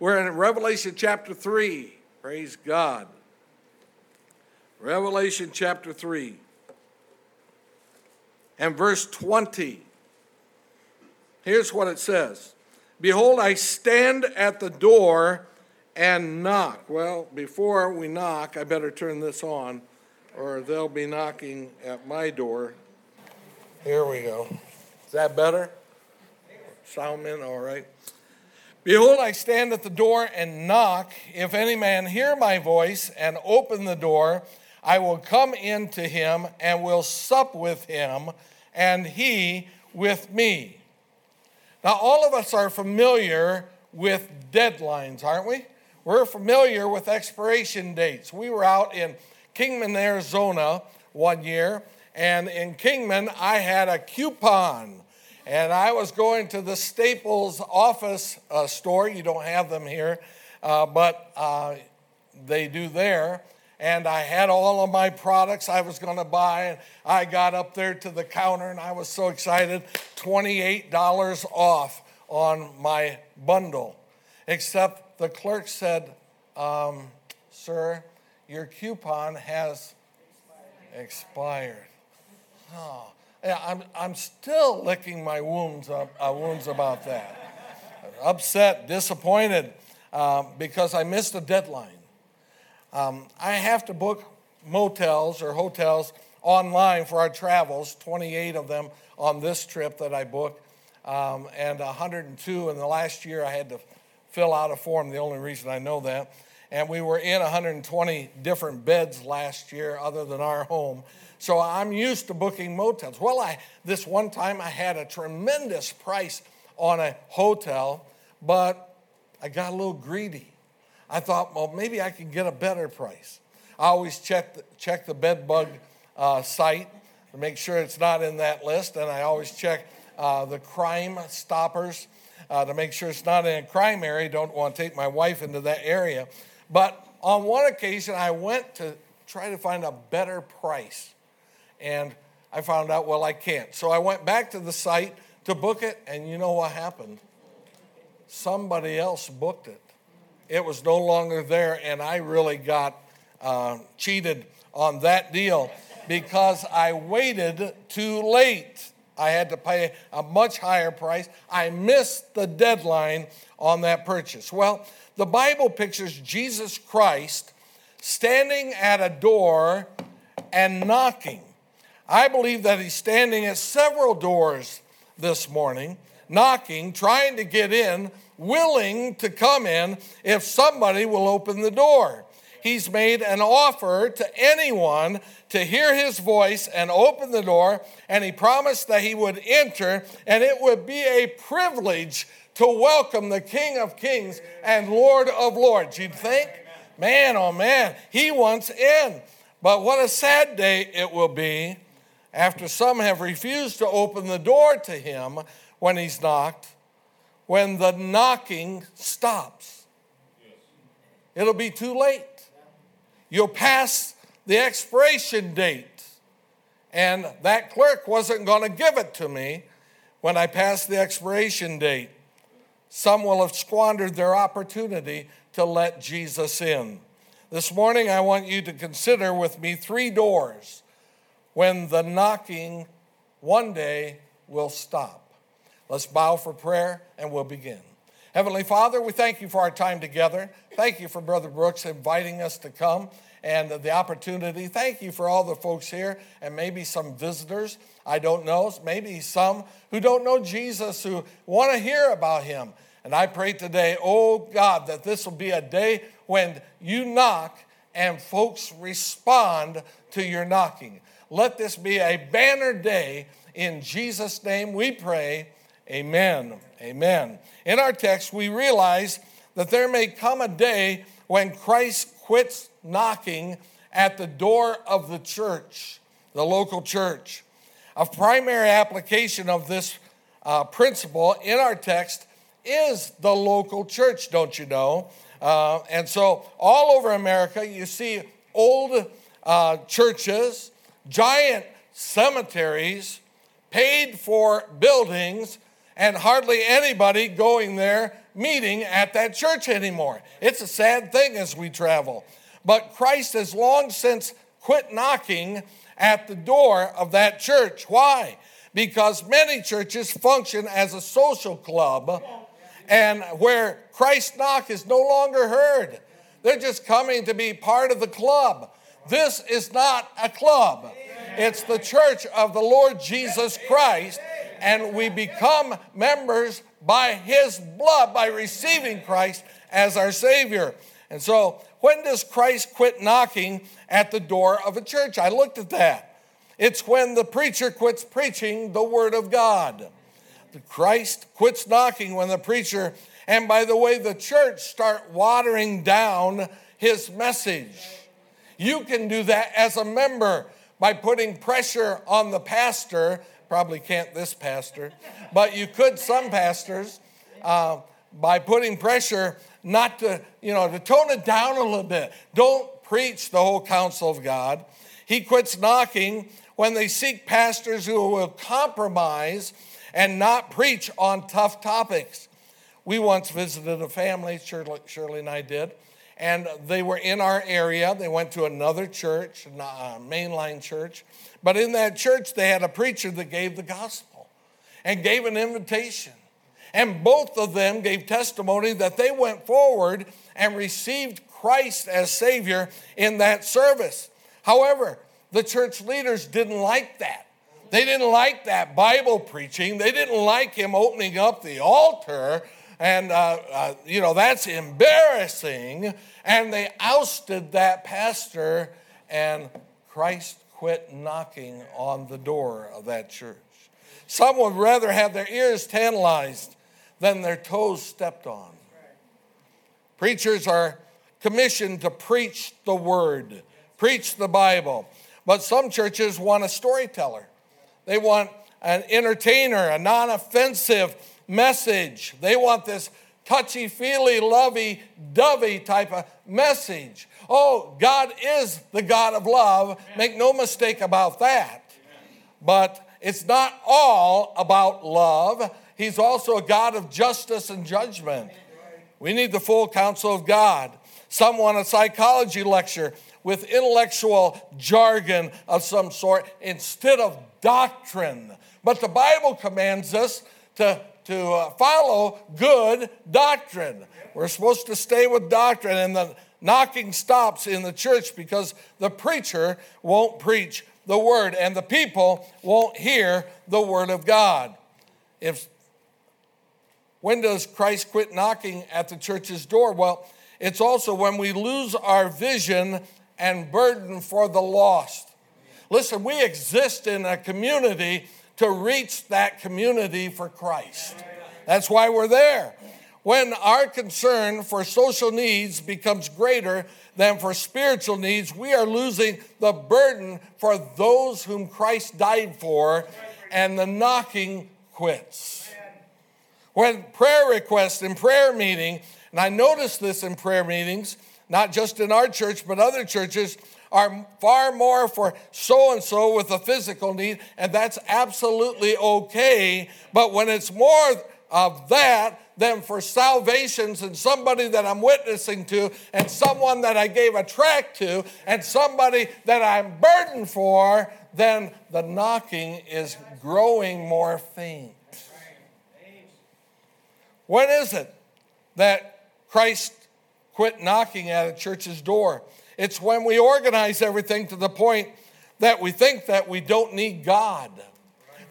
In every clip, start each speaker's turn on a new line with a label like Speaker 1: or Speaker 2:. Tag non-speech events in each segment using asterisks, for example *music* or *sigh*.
Speaker 1: We're in Revelation chapter 3. Praise God. Revelation chapter 3 and verse 20. Here's what it says Behold, I stand at the door and knock. Well, before we knock, I better turn this on, or they'll be knocking at my door. Here we go. Is that better? Soundman, all right. Behold, I stand at the door and knock. If any man hear my voice and open the door, I will come in to him and will sup with him, and he with me. Now, all of us are familiar with deadlines, aren't we? We're familiar with expiration dates. We were out in Kingman, Arizona one year, and in Kingman, I had a coupon. And I was going to the Staples office uh, store. You don't have them here, uh, but uh, they do there and I had all of my products I was going to buy. And I got up there to the counter and I was so excited $28 off on my bundle. Except the clerk said, um, Sir, your coupon has expired. Oh, I'm, I'm still licking my wounds, up, uh, wounds about that. Upset, disappointed um, because I missed a deadline. Um, I have to book motels or hotels online for our travels, 28 of them on this trip that I booked, um, and 102 in the last year I had to fill out a form, the only reason I know that. And we were in 120 different beds last year, other than our home. So I'm used to booking motels. Well, I, this one time I had a tremendous price on a hotel, but I got a little greedy. I thought, well, maybe I can get a better price. I always check the, check the bed bug uh, site to make sure it's not in that list, and I always check uh, the crime stoppers uh, to make sure it's not in a crime area. Don't want to take my wife into that area. But on one occasion, I went to try to find a better price, and I found out, well, I can't. So I went back to the site to book it, and you know what happened? Somebody else booked it it was no longer there, and I really got uh, cheated on that deal because I waited too late. I had to pay a much higher price. I missed the deadline on that purchase. Well, the Bible pictures Jesus Christ standing at a door and knocking. I believe that he's standing at several doors this morning, knocking, trying to get in willing to come in if somebody will open the door. He's made an offer to anyone to hear his voice and open the door, and he promised that he would enter, and it would be a privilege to welcome the King of Kings and Lord of Lords. You'd think? Man, oh man, he wants in. But what a sad day it will be after some have refused to open the door to him when he's knocked when the knocking stops. It'll be too late. You'll pass the expiration date. And that clerk wasn't going to give it to me when I passed the expiration date. Some will have squandered their opportunity to let Jesus in. This morning, I want you to consider with me three doors when the knocking one day will stop. Let's bow for prayer and we'll begin. Heavenly Father, we thank you for our time together. Thank you for Brother Brooks inviting us to come and the opportunity. Thank you for all the folks here and maybe some visitors. I don't know. Maybe some who don't know Jesus who want to hear about him. And I pray today, oh God, that this will be a day when you knock and folks respond to your knocking. Let this be a banner day. In Jesus' name we pray. Amen. Amen. In our text, we realize that there may come a day when Christ quits knocking at the door of the church, the local church. A primary application of this uh, principle in our text is the local church, don't you know? Uh, and so, all over America, you see old uh, churches, giant cemeteries, paid for buildings and hardly anybody going there meeting at that church anymore. It's a sad thing as we travel. But Christ has long since quit knocking at the door of that church. Why? Because many churches function as a social club and where Christ's knock is no longer heard. They're just coming to be part of the club. This is not a club. It's the church of the Lord Jesus Christ, and we become members by his blood, by receiving Christ as our Savior. And so, when does Christ quit knocking at the door of a church? I looked at that. It's when the preacher quits preaching the Word of God. Christ quits knocking when the preacher, and by the way, the church start watering down his message. You can do that as a member by putting pressure on the pastor. Probably can't this pastor, but you could some pastors uh, by putting pressure not to, you know, to tone it down a little bit. Don't preach the whole counsel of God. He quits knocking when they seek pastors who will compromise and not preach on tough topics. We once visited a family, Shirley, Shirley and I did, and they were in our area. They went to another church, a uh, mainline church. But in that church, they had a preacher that gave the gospel and gave an invitation. And both of them gave testimony that they went forward and received Christ as Savior in that service. However, the church leaders didn't like that. They didn't like that Bible preaching. They didn't like him opening up the altar and, uh, uh, you know, that's embarrassing. And they ousted that pastor, and Christ quit knocking on the door of that church. Some would rather have their ears tantalized than their toes stepped on. Preachers are commissioned to preach the word, preach the Bible. But some churches want a storyteller. They want an entertainer, a non offensive message. They want this touchy feely, lovey dovey type of message. Oh, God is the God of love. Make no mistake about that. But it's not all about love, He's also a God of justice and judgment. We need the full counsel of God. Someone, a psychology lecture with intellectual jargon of some sort instead of doctrine. But the Bible commands us to to uh, follow good doctrine. We're supposed to stay with doctrine, and the knocking stops in the church because the preacher won't preach the word, and the people won't hear the word of God. If when does Christ quit knocking at the church's door? Well, it's also when we lose our vision and burden for the lost. Listen, we exist in a community to reach that community for Christ. That's why we're there. When our concern for social needs becomes greater than for spiritual needs, we are losing the burden for those whom Christ died for, and the knocking quits. When prayer requests in prayer meeting, and I notice this in prayer meetings, not just in our church, but other churches, are far more for so and so with a physical need, and that's absolutely okay. But when it's more of that than for salvations and somebody that I'm witnessing to, and someone that I gave a tract to, and somebody that I'm burdened for, then the knocking is growing more faint. When is it that Christ quit knocking at a church's door? It's when we organize everything to the point that we think that we don't need God.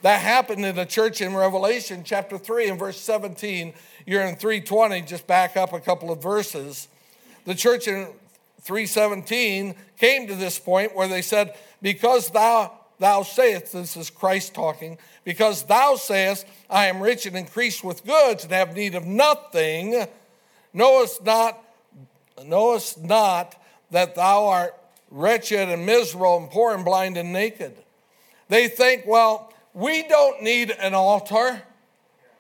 Speaker 1: That happened in the church in Revelation chapter 3 and verse 17. You're in 320, just back up a couple of verses. The church in 317 came to this point where they said, Because thou thou sayest, this is Christ talking, because thou sayest, I am rich and increased with goods and have need of nothing, knowest not, knowest not that thou art wretched and miserable and poor and blind and naked. They think, well, we don't need an altar.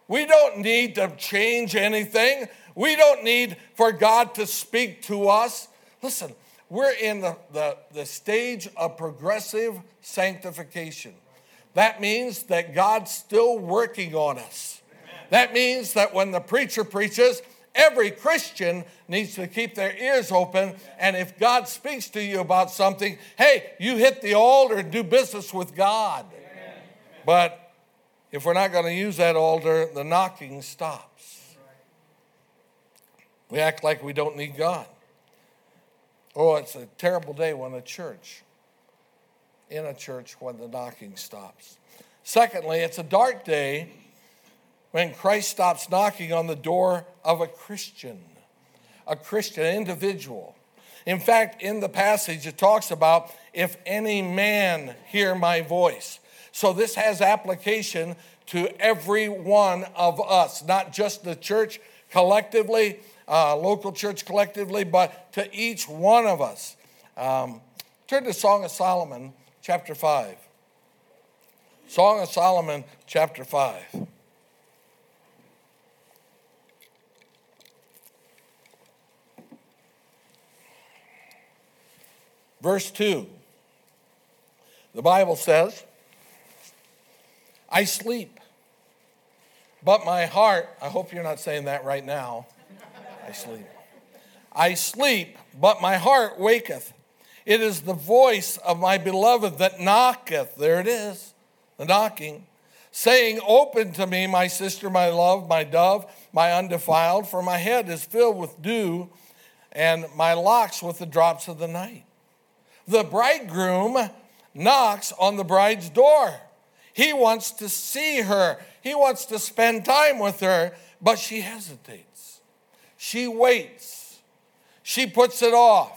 Speaker 1: We don't need to change anything. We don't need for God to speak to us. Listen, we're in the, the, the stage of progressive sanctification. That means that God's still working on us. That means that when the preacher preaches, every Christian needs to keep their ears open. And if God speaks to you about something, hey, you hit the altar and do business with God. But if we're not going to use that altar, the knocking stops. We act like we don't need God. Oh, it's a terrible day when a church, in a church, when the knocking stops. Secondly, it's a dark day when Christ stops knocking on the door of a Christian, a Christian individual. In fact, in the passage, it talks about if any man hear my voice. So this has application to every one of us, not just the church collectively, uh, local church collectively, but to each one of us. Um, turn to Song of Solomon, chapter 5. Song of Solomon, chapter 5. Verse 2. The Bible says, I sleep, but my heart, I hope you're not saying that right now. I sleep. I sleep, but my heart waketh. It is the voice of my beloved that knocketh. There it is, the knocking, saying, Open to me, my sister, my love, my dove, my undefiled, for my head is filled with dew, and my locks with the drops of the night. The bridegroom knocks on the bride's door. He wants to see her, he wants to spend time with her, but she hesitates. She waits. She puts it off.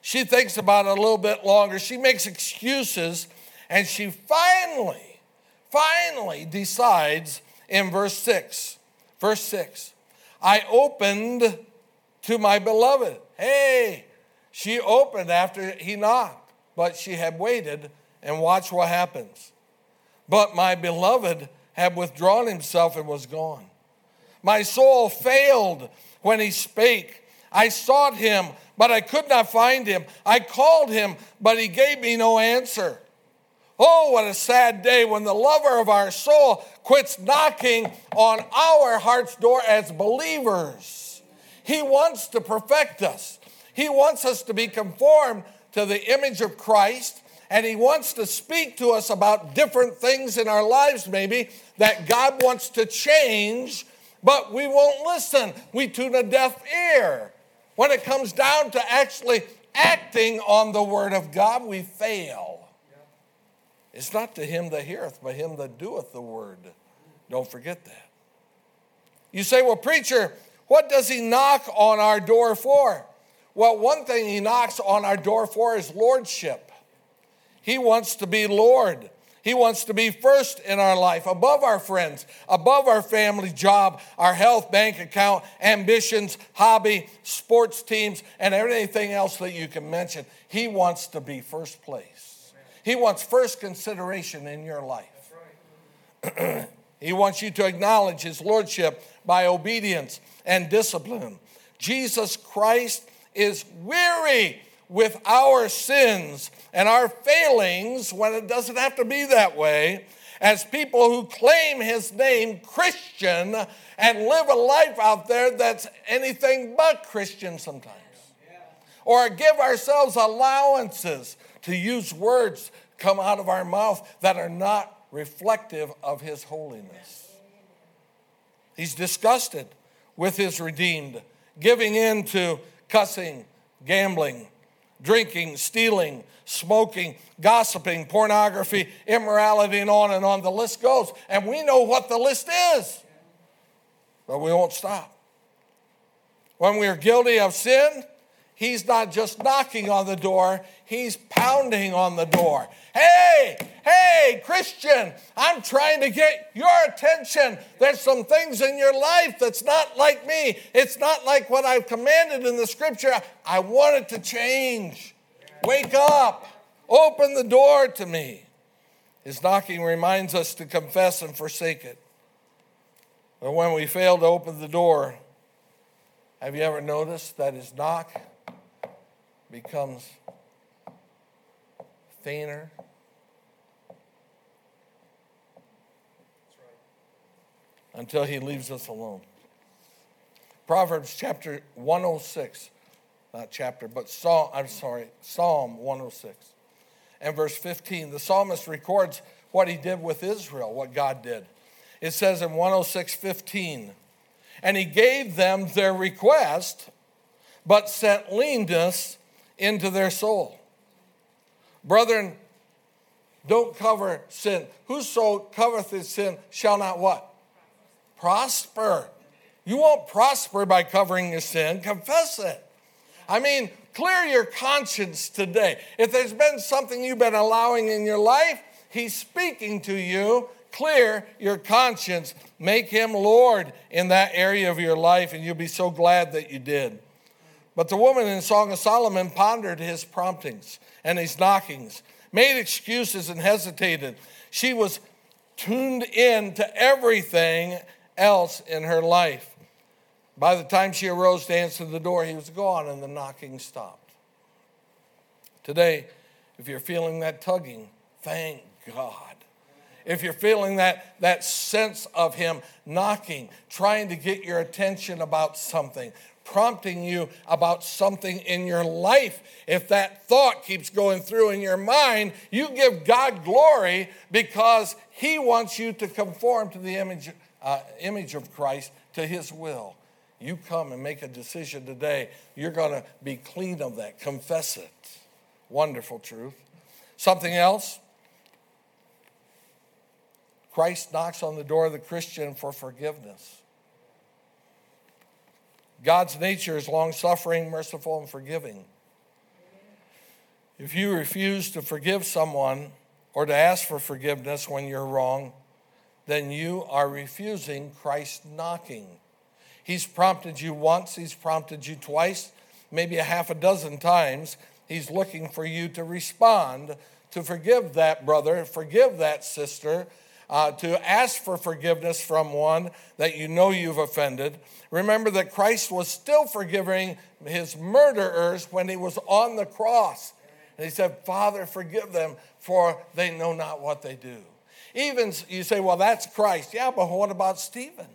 Speaker 1: She thinks about it a little bit longer. She makes excuses, and she finally, finally decides in verse 6. Verse 6 I opened to my beloved. Hey, she opened after he knocked, but she had waited and watched what happens. But my beloved had withdrawn himself and was gone. My soul failed when he spake. I sought him, but I could not find him. I called him, but he gave me no answer. Oh, what a sad day when the lover of our soul quits knocking on our heart's door as believers. He wants to perfect us. He wants us to be conformed to the image of Christ, and He wants to speak to us about different things in our lives, maybe, that God wants to change, but we won't listen. We tune a deaf ear. When it comes down to actually acting on the Word of God, we fail. It's not to him that heareth, but him that doeth the Word. Don't forget that. You say, well, preacher, what does he knock on our door for? Well, one thing he knocks on our door for is lordship. He wants to be Lord. He wants to be first in our life, above our friends, above our family, job, our health, bank account, ambitions, hobby, sports teams, and everything else that you can mention. He wants to be first place. He wants first consideration in your life. *clears throat* he wants you to acknowledge his lordship by obedience and discipline. Jesus Christ is weary with our sins and our failings when it doesn't have to be that way. As people who claim his name Christian and live a life out there that's anything but Christian sometimes. Or give ourselves allowances to use words come out of our mouth that are not reflective of his holiness. He's disgusted with his redeemed, giving in to cussing, gambling, drinking, stealing, smoking, gossiping, pornography, immorality, and on and on. The list goes. And we know what the list is, but we won't stop. When we are guilty of sin, He's not just knocking on the door, he's pounding on the door. Hey, hey, Christian, I'm trying to get your attention. There's some things in your life that's not like me. It's not like what I've commanded in the scripture. I want it to change. Wake up, open the door to me. His knocking reminds us to confess and forsake it. But when we fail to open the door, have you ever noticed that his knock becomes fainter. until he leaves us alone. Proverbs chapter 106, not chapter, but Psalm, I'm sorry, Psalm 106 and verse 15. The psalmist records what he did with Israel, what God did. It says in 106 15, and he gave them their request, but sent leanness into their soul. Brethren, don't cover sin. Whoso covereth his sin shall not what? Prosper. You won't prosper by covering your sin. Confess it. I mean, clear your conscience today. If there's been something you've been allowing in your life, He's speaking to you. Clear your conscience. Make Him Lord in that area of your life, and you'll be so glad that you did. But the woman in Song of Solomon pondered his promptings and his knockings, made excuses and hesitated. She was tuned in to everything else in her life. By the time she arose to answer the door, he was gone and the knocking stopped. Today, if you're feeling that tugging, thank God. If you're feeling that, that sense of Him knocking, trying to get your attention about something, prompting you about something in your life, if that thought keeps going through in your mind, you give God glory because He wants you to conform to the image, uh, image of Christ, to His will. You come and make a decision today, you're going to be clean of that. Confess it. Wonderful truth. Something else? Christ knocks on the door of the Christian for forgiveness. God's nature is long suffering, merciful, and forgiving. If you refuse to forgive someone or to ask for forgiveness when you're wrong, then you are refusing Christ's knocking. He's prompted you once, he's prompted you twice, maybe a half a dozen times. He's looking for you to respond, to forgive that brother, forgive that sister, uh, to ask for forgiveness from one that you know you've offended. Remember that Christ was still forgiving his murderers when he was on the cross. And he said, Father, forgive them, for they know not what they do. Even you say, well, that's Christ. Yeah, but what about Stephen?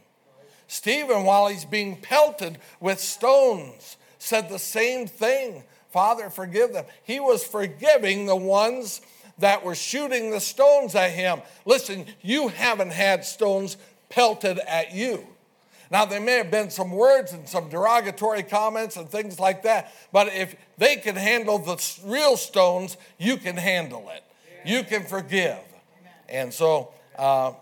Speaker 1: Stephen, while he's being pelted with stones, said the same thing Father, forgive them. He was forgiving the ones that were shooting the stones at him. Listen, you haven't had stones pelted at you. Now, there may have been some words and some derogatory comments and things like that, but if they can handle the real stones, you can handle it. You can forgive. And so, uh,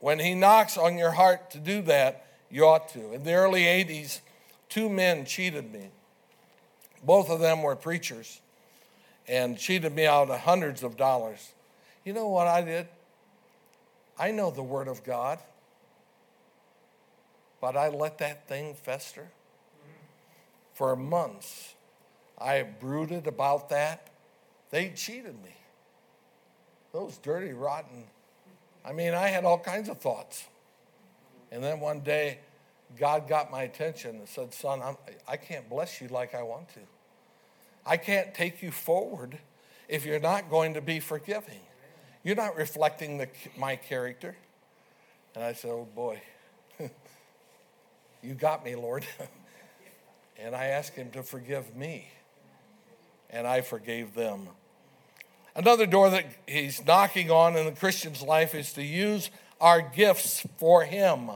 Speaker 1: when he knocks on your heart to do that, you ought to. In the early 80s, two men cheated me. Both of them were preachers and cheated me out of hundreds of dollars. You know what I did? I know the Word of God, but I let that thing fester. For months, I brooded about that. They cheated me. Those dirty, rotten. I mean, I had all kinds of thoughts. And then one day, God got my attention and said, Son, I'm, I can not bless you like I want to. I can't take you forward if you're not going to be forgiving. You're not reflecting the, my character. And I said, Oh boy, *laughs* you got me, Lord. *laughs* and I asked him to forgive me. And I forgave them. Another door that he's knocking on in the Christian's life is to use our gifts for him.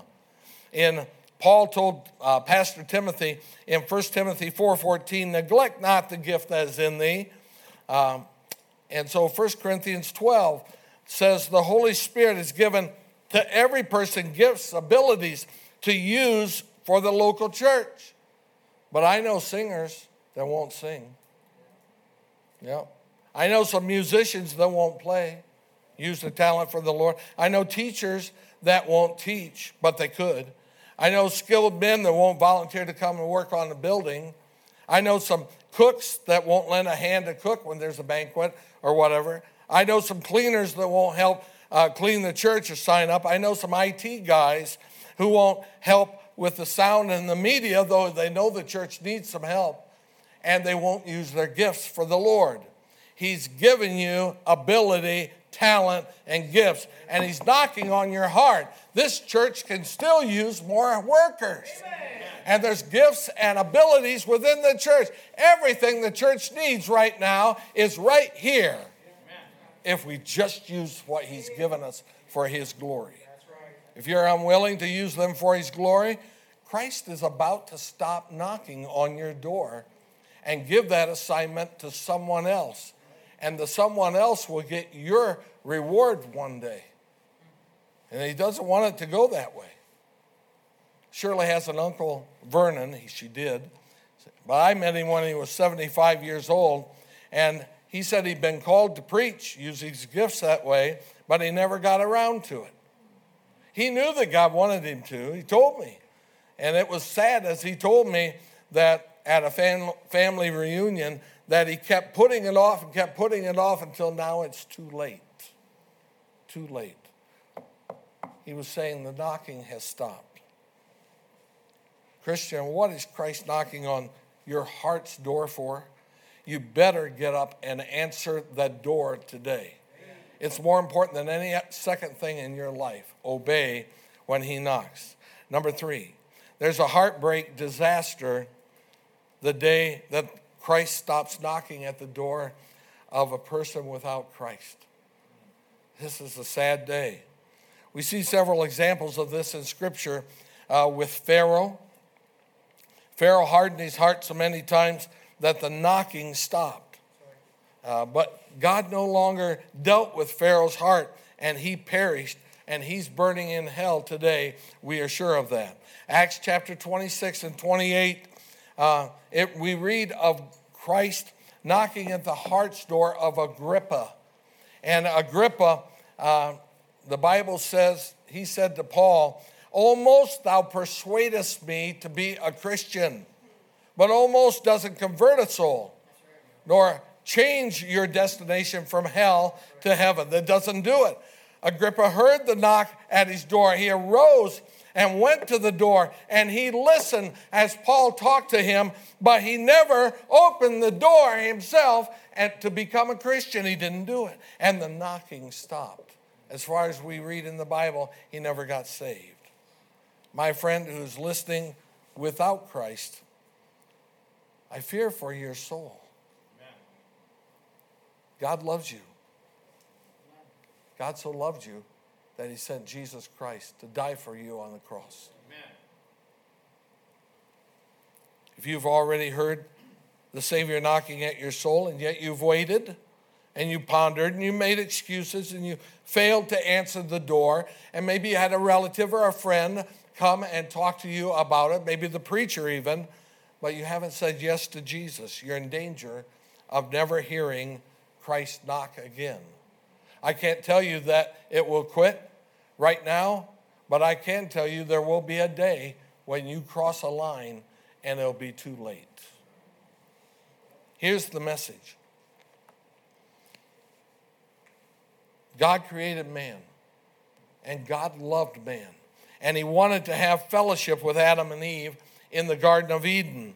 Speaker 1: In Paul told uh, Pastor Timothy in 1 Timothy 4:14, neglect not the gift that is in thee. Um, and so 1 Corinthians 12 says the Holy Spirit is given to every person gifts, abilities to use for the local church. But I know singers that won't sing. Yeah. I know some musicians that won't play use the talent for the Lord. I know teachers that won't teach, but they could. I know skilled men that won't volunteer to come and work on the building. I know some cooks that won't lend a hand to cook when there's a banquet or whatever. I know some cleaners that won't help uh, clean the church or sign up. I know some IT guys who won't help with the sound and the media, though they know the church needs some help, and they won't use their gifts for the Lord. He's given you ability talent, and gifts, and He's knocking on your heart. This church can still use more workers. And there's gifts and abilities within the church. Everything the church needs right now is right here if we just use what He's given us for His glory. If you're unwilling to use them for His glory, Christ is about to stop knocking on your door and give that assignment to someone else. And the someone else will get your reward one day. And He doesn't want it to go that way. Shirley has an uncle, Vernon, she did. But I met him when he was 75 years old, and he said he'd been called to preach, use his gifts that way, but he never got around to it. He knew that God wanted him to, he told me. And it was sad as he told me that at a fam- family reunion that he kept putting it off and kept putting it off until now it's too late. Too late. He was saying the knocking has stopped. Christian, what is Christ knocking on your heart's door for? you better get up and answer the door today. It's more important than any second thing in your life. Obey when he knocks. Number three, there's a heartbreak disaster the day that Christ stops knocking at the door of a person without Christ. This is a sad day. We see several examples of this in Scripture uh, with Pharaoh. Pharaoh hardened his heart so many times that the knocking stopped. Uh, but God no longer dealt with Pharaoh's heart and he perished and he's burning in hell today. We are sure of that. Acts chapter 26 and 28, uh, it, we read of Christ knocking at the heart's door of Agrippa. And Agrippa, uh, the Bible says, he said to Paul, Almost thou persuadest me to be a Christian but almost doesn't convert a soul, nor change your destination from hell to heaven. That doesn't do it. Agrippa heard the knock at his door. He arose and went to the door and he listened as Paul talked to him, but he never opened the door himself and to become a Christian. He didn't do it. And the knocking stopped. As far as we read in the Bible, he never got saved. My friend who's listening without Christ, I fear for your soul. God loves you. God so loved you that he sent Jesus Christ to die for you on the cross. Amen. If you've already heard the Savior knocking at your soul and yet you've waited and you pondered and you made excuses and you failed to answer the door, and maybe you had a relative or a friend come and talk to you about it, maybe the preacher even but you haven't said yes to Jesus, you're in danger of never hearing Christ knock again. I can't tell you that it will quit right now, but I can tell you there will be a day when you cross a line and it'll be too late. Here's the message God created man, and God loved man, and he wanted to have fellowship with Adam and Eve in the Garden of Eden.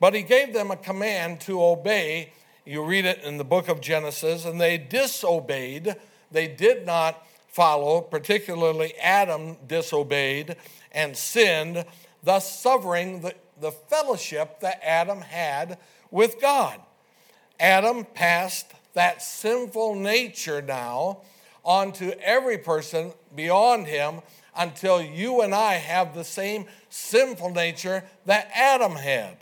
Speaker 1: But he gave them a command to obey. You read it in the book of Genesis, and they disobeyed. They did not follow, particularly Adam disobeyed and sinned, thus severing the, the fellowship that Adam had with God. Adam passed that sinful nature now onto every person beyond him until you and I have the same sinful nature that Adam had.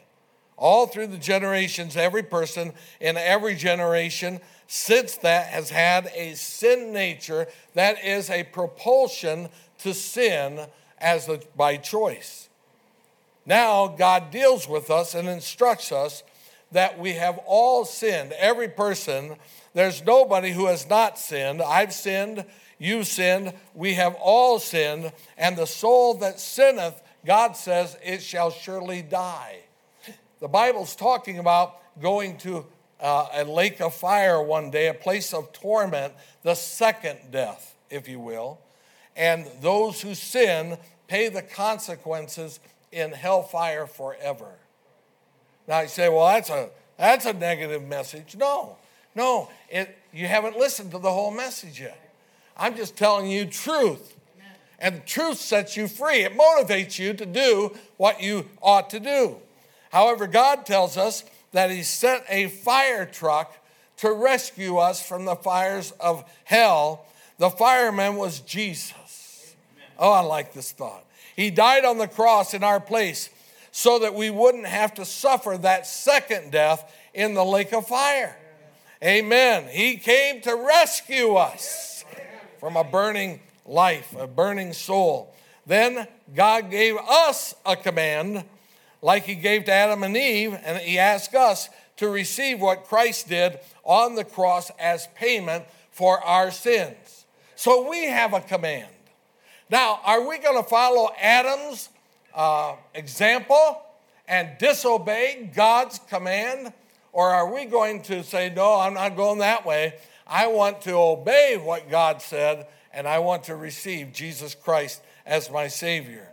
Speaker 1: All through the generations, every person in every generation since that has had a sin nature that is a propulsion to sin as a, by choice. Now, God deals with us and instructs us that we have all sinned. Every person, there's nobody who has not sinned. I've sinned, you sinned, we have all sinned, and the soul that sinneth, God says, it shall surely die. The Bible's talking about going to uh, a lake of fire one day, a place of torment, the second death, if you will. And those who sin pay the consequences in hellfire forever. Now you say, well, that's a, that's a negative message. No, No, it, you haven't listened to the whole message yet. I'm just telling you truth. And truth sets you free. It motivates you to do what you ought to do. However, God tells us that He sent a fire truck to rescue us from the fires of hell. The fireman was Jesus. Oh, I like this thought. He died on the cross in our place so that we wouldn't have to suffer that second death in the lake of fire. Amen. He came to rescue us from a burning life, a burning soul. Then God gave us a command, like He gave to Adam and Eve, and He asked us to receive what Christ did on the cross as payment for our sins. So we have a command. Now, are we going to follow Adam's uh, example and disobey God's command? Or are we going to say, no, I'm not going that way? I want to obey what God said and I want to receive Jesus Christ as my Savior.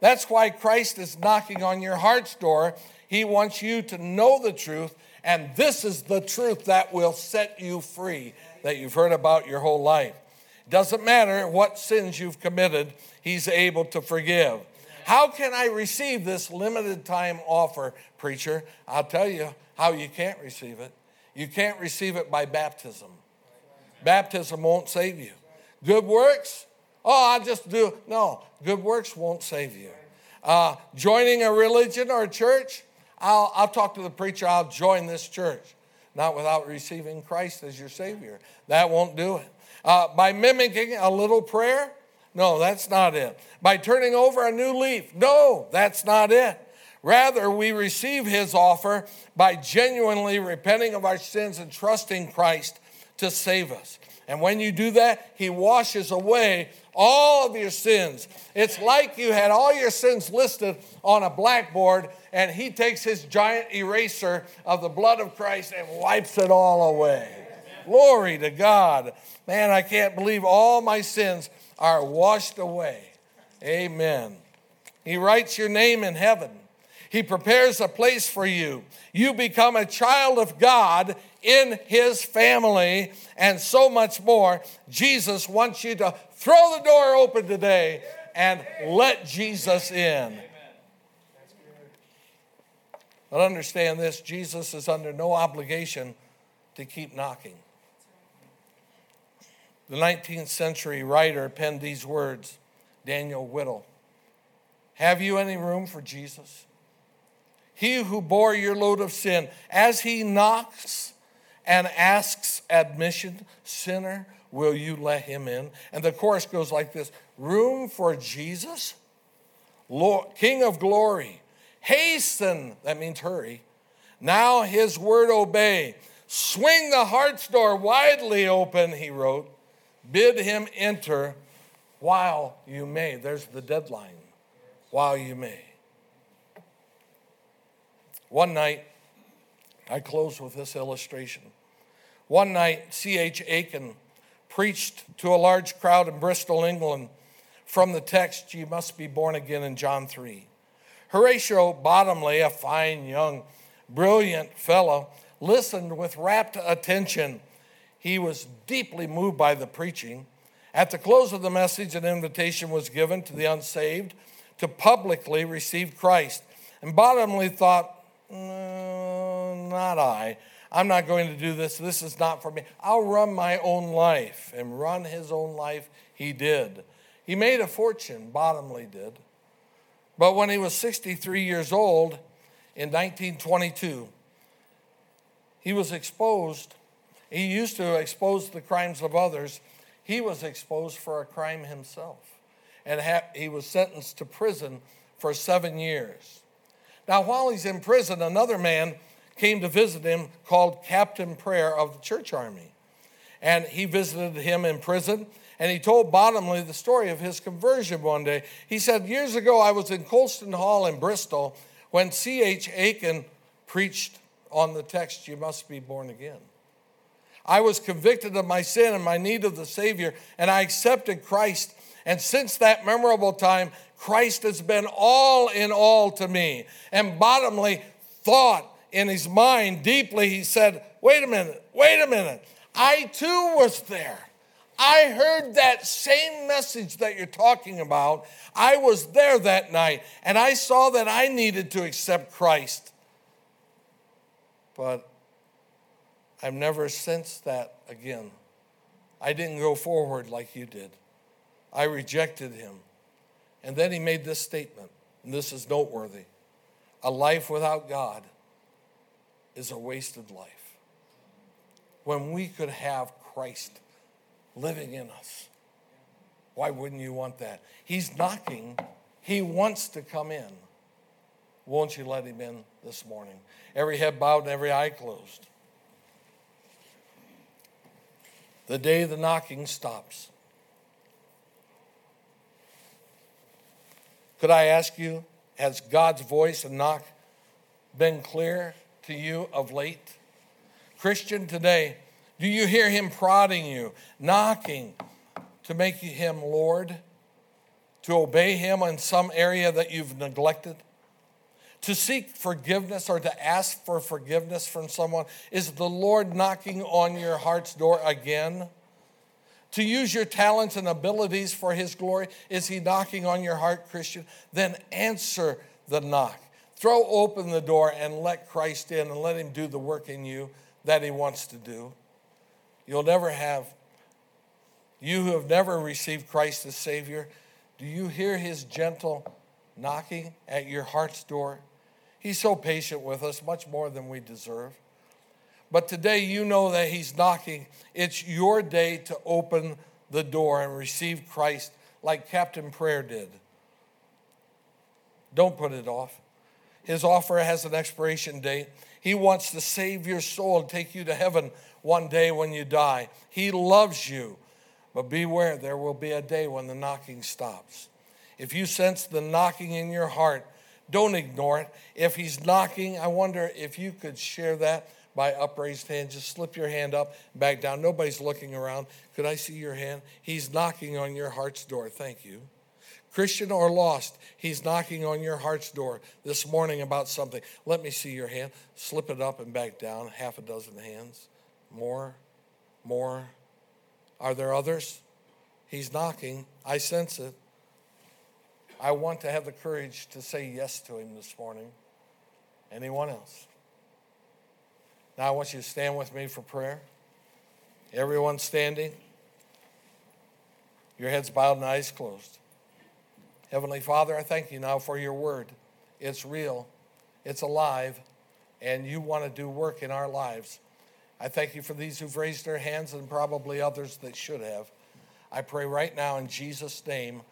Speaker 1: That's why Christ is knocking on your heart's door. He wants you to know the truth, and this is the truth that will set you free that you've heard about your whole life. Doesn't matter what sins you've committed, He's able to forgive. How can I receive this limited time offer, preacher? I'll tell you how you can't receive it. You can't receive it by baptism. Baptism won't save you. Good works? Oh, I just do. No, good works won't save you. Uh, joining a religion or a church? I'll, I'll talk to the preacher, I'll join this church. Not without receiving Christ as your Savior. That won't do it. Uh, by mimicking a little prayer? No, that's not it. By turning over a new leaf? No, that's not it. Rather, we receive his offer by genuinely repenting of our sins and trusting Christ to save us. And when you do that, He washes away all of your sins. It's like you had all your sins listed on a blackboard, and He takes His giant eraser of the blood of Christ and wipes it all away. Glory to God. Man, I can't believe all my sins are washed away. Amen. He writes your name in heaven. He prepares a place for you. You become a child of God in his family, and so much more. Jesus wants you to throw the door open today and let Jesus in. But understand this Jesus is under no obligation to keep knocking. The 19th century writer penned these words Daniel Whittle. Have you any room for Jesus? He who bore your load of sin, as he knocks and asks admission, Sinner, will you let him in? And the chorus goes like this Room for Jesus, Lord, King of glory, hasten, that means hurry. Now his word obey. Swing the heart's door widely open, he wrote. Bid him enter while you may. There's the deadline. While you may. One night, I close with this illustration. One night, C.H. Aiken preached to a large crowd in Bristol, England, from the text, You must be born again in John 3. Horatio Bottomley, a fine, young, brilliant fellow, listened with rapt attention. He was deeply moved by the preaching. At the close of the message, an invitation was given to the unsaved to publicly receive Christ. And Bottomley thought, no, not I. I'm not going to do this. This is not for me. I'll run my own life. And run his own life, he did. He made a fortune, Bottomley did. But when he was 63 years old in 1922, he was exposed. He used to expose the crimes of others. He was exposed for a crime himself. And he was sentenced to prison for seven years. Now, while he's in prison, another man came to visit him called Captain Prayer of the church army. And he visited him in prison and he told Bottomley the story of his conversion one day. He said, Years ago, I was in Colston Hall in Bristol when C.H. Aiken preached on the text, You must be born again. I was convicted of my sin and my need of the Savior, and I accepted Christ. And since that memorable time, Christ has been all in all to me. And Bottomley thought in his mind deeply, he said, Wait a minute, wait a minute. I too was there. I heard that same message that you're talking about. I was there that night, and I saw that I needed to accept Christ. But I've never sensed that again. I didn't go forward like you did. I rejected him. And then he made this statement, and this is noteworthy a life without God is a wasted life. When we could have Christ living in us, why wouldn't you want that? He's knocking, he wants to come in. Won't you let him in this morning? Every head bowed and every eye closed. The day the knocking stops. Could I ask you, has God's voice and knock been clear to you of late? Christian, today, do you hear him prodding you, knocking to make him Lord, to obey him in some area that you've neglected? To seek forgiveness or to ask for forgiveness from someone? Is the Lord knocking on your heart's door again? to use your talents and abilities for His glory? Is He knocking on your heart, Christian? Then answer the knock. Throw open the door and let Christ in and let Him do the work in you that He wants to do. You'll never have, you who have never received Christ as Savior, do you hear His gentle knocking at your heart's door? He's so patient with us, much more than we deserve. But today you know that He's knocking. It's your day to open the door and receive Christ like Captain Prayer did. Don't put it off. His offer has an expiration date. He wants to save your soul and take you to heaven one day when you die. He loves you. But beware, there will be a day when the knocking stops. If you sense the knocking in your heart, don't ignore it. If he's knocking, I wonder if you could share that by upraised hand. Just slip your hand up, back down. Nobody's looking around. Could I see your hand? He's knocking on your heart's door. Thank you. Christian or lost, he's knocking on your heart's door this morning about something. Let me see your hand. Slip it up and back down. Half a dozen hands. More, more. Are there others? He's knocking. I sense it. I want to have the courage to say yes to him this morning. Anyone else? Now I want you to stand with me for prayer. Everyone standing, your heads bowed and eyes closed. Heavenly Father, I thank you now for your word. It's real, it's alive, and you want to do work in our lives. I thank you for these who've raised their hands and probably others that should have. I pray right now in Jesus' name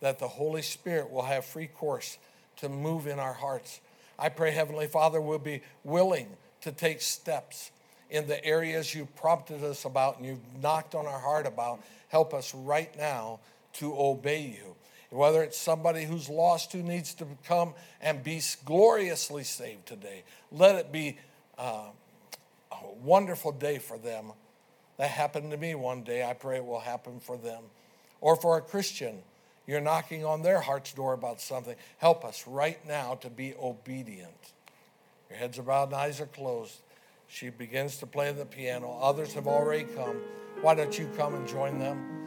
Speaker 1: that the Holy Spirit will have free course to move in our hearts. I pray, Heavenly Father, we'll be willing to take steps in the areas you've prompted us about and you've knocked on our heart about. Help us right now to obey you. Whether it's somebody who's lost who needs to come and be gloriously saved today, let it be uh, a wonderful day for them. That happened to me one day. I pray it will happen for them. Or for a Christian, you're knocking on their heart's door about something. Help us right now to be obedient. Your heads are bowed and eyes are closed. She begins to play the piano. Others have already come. Why don't you come and join them?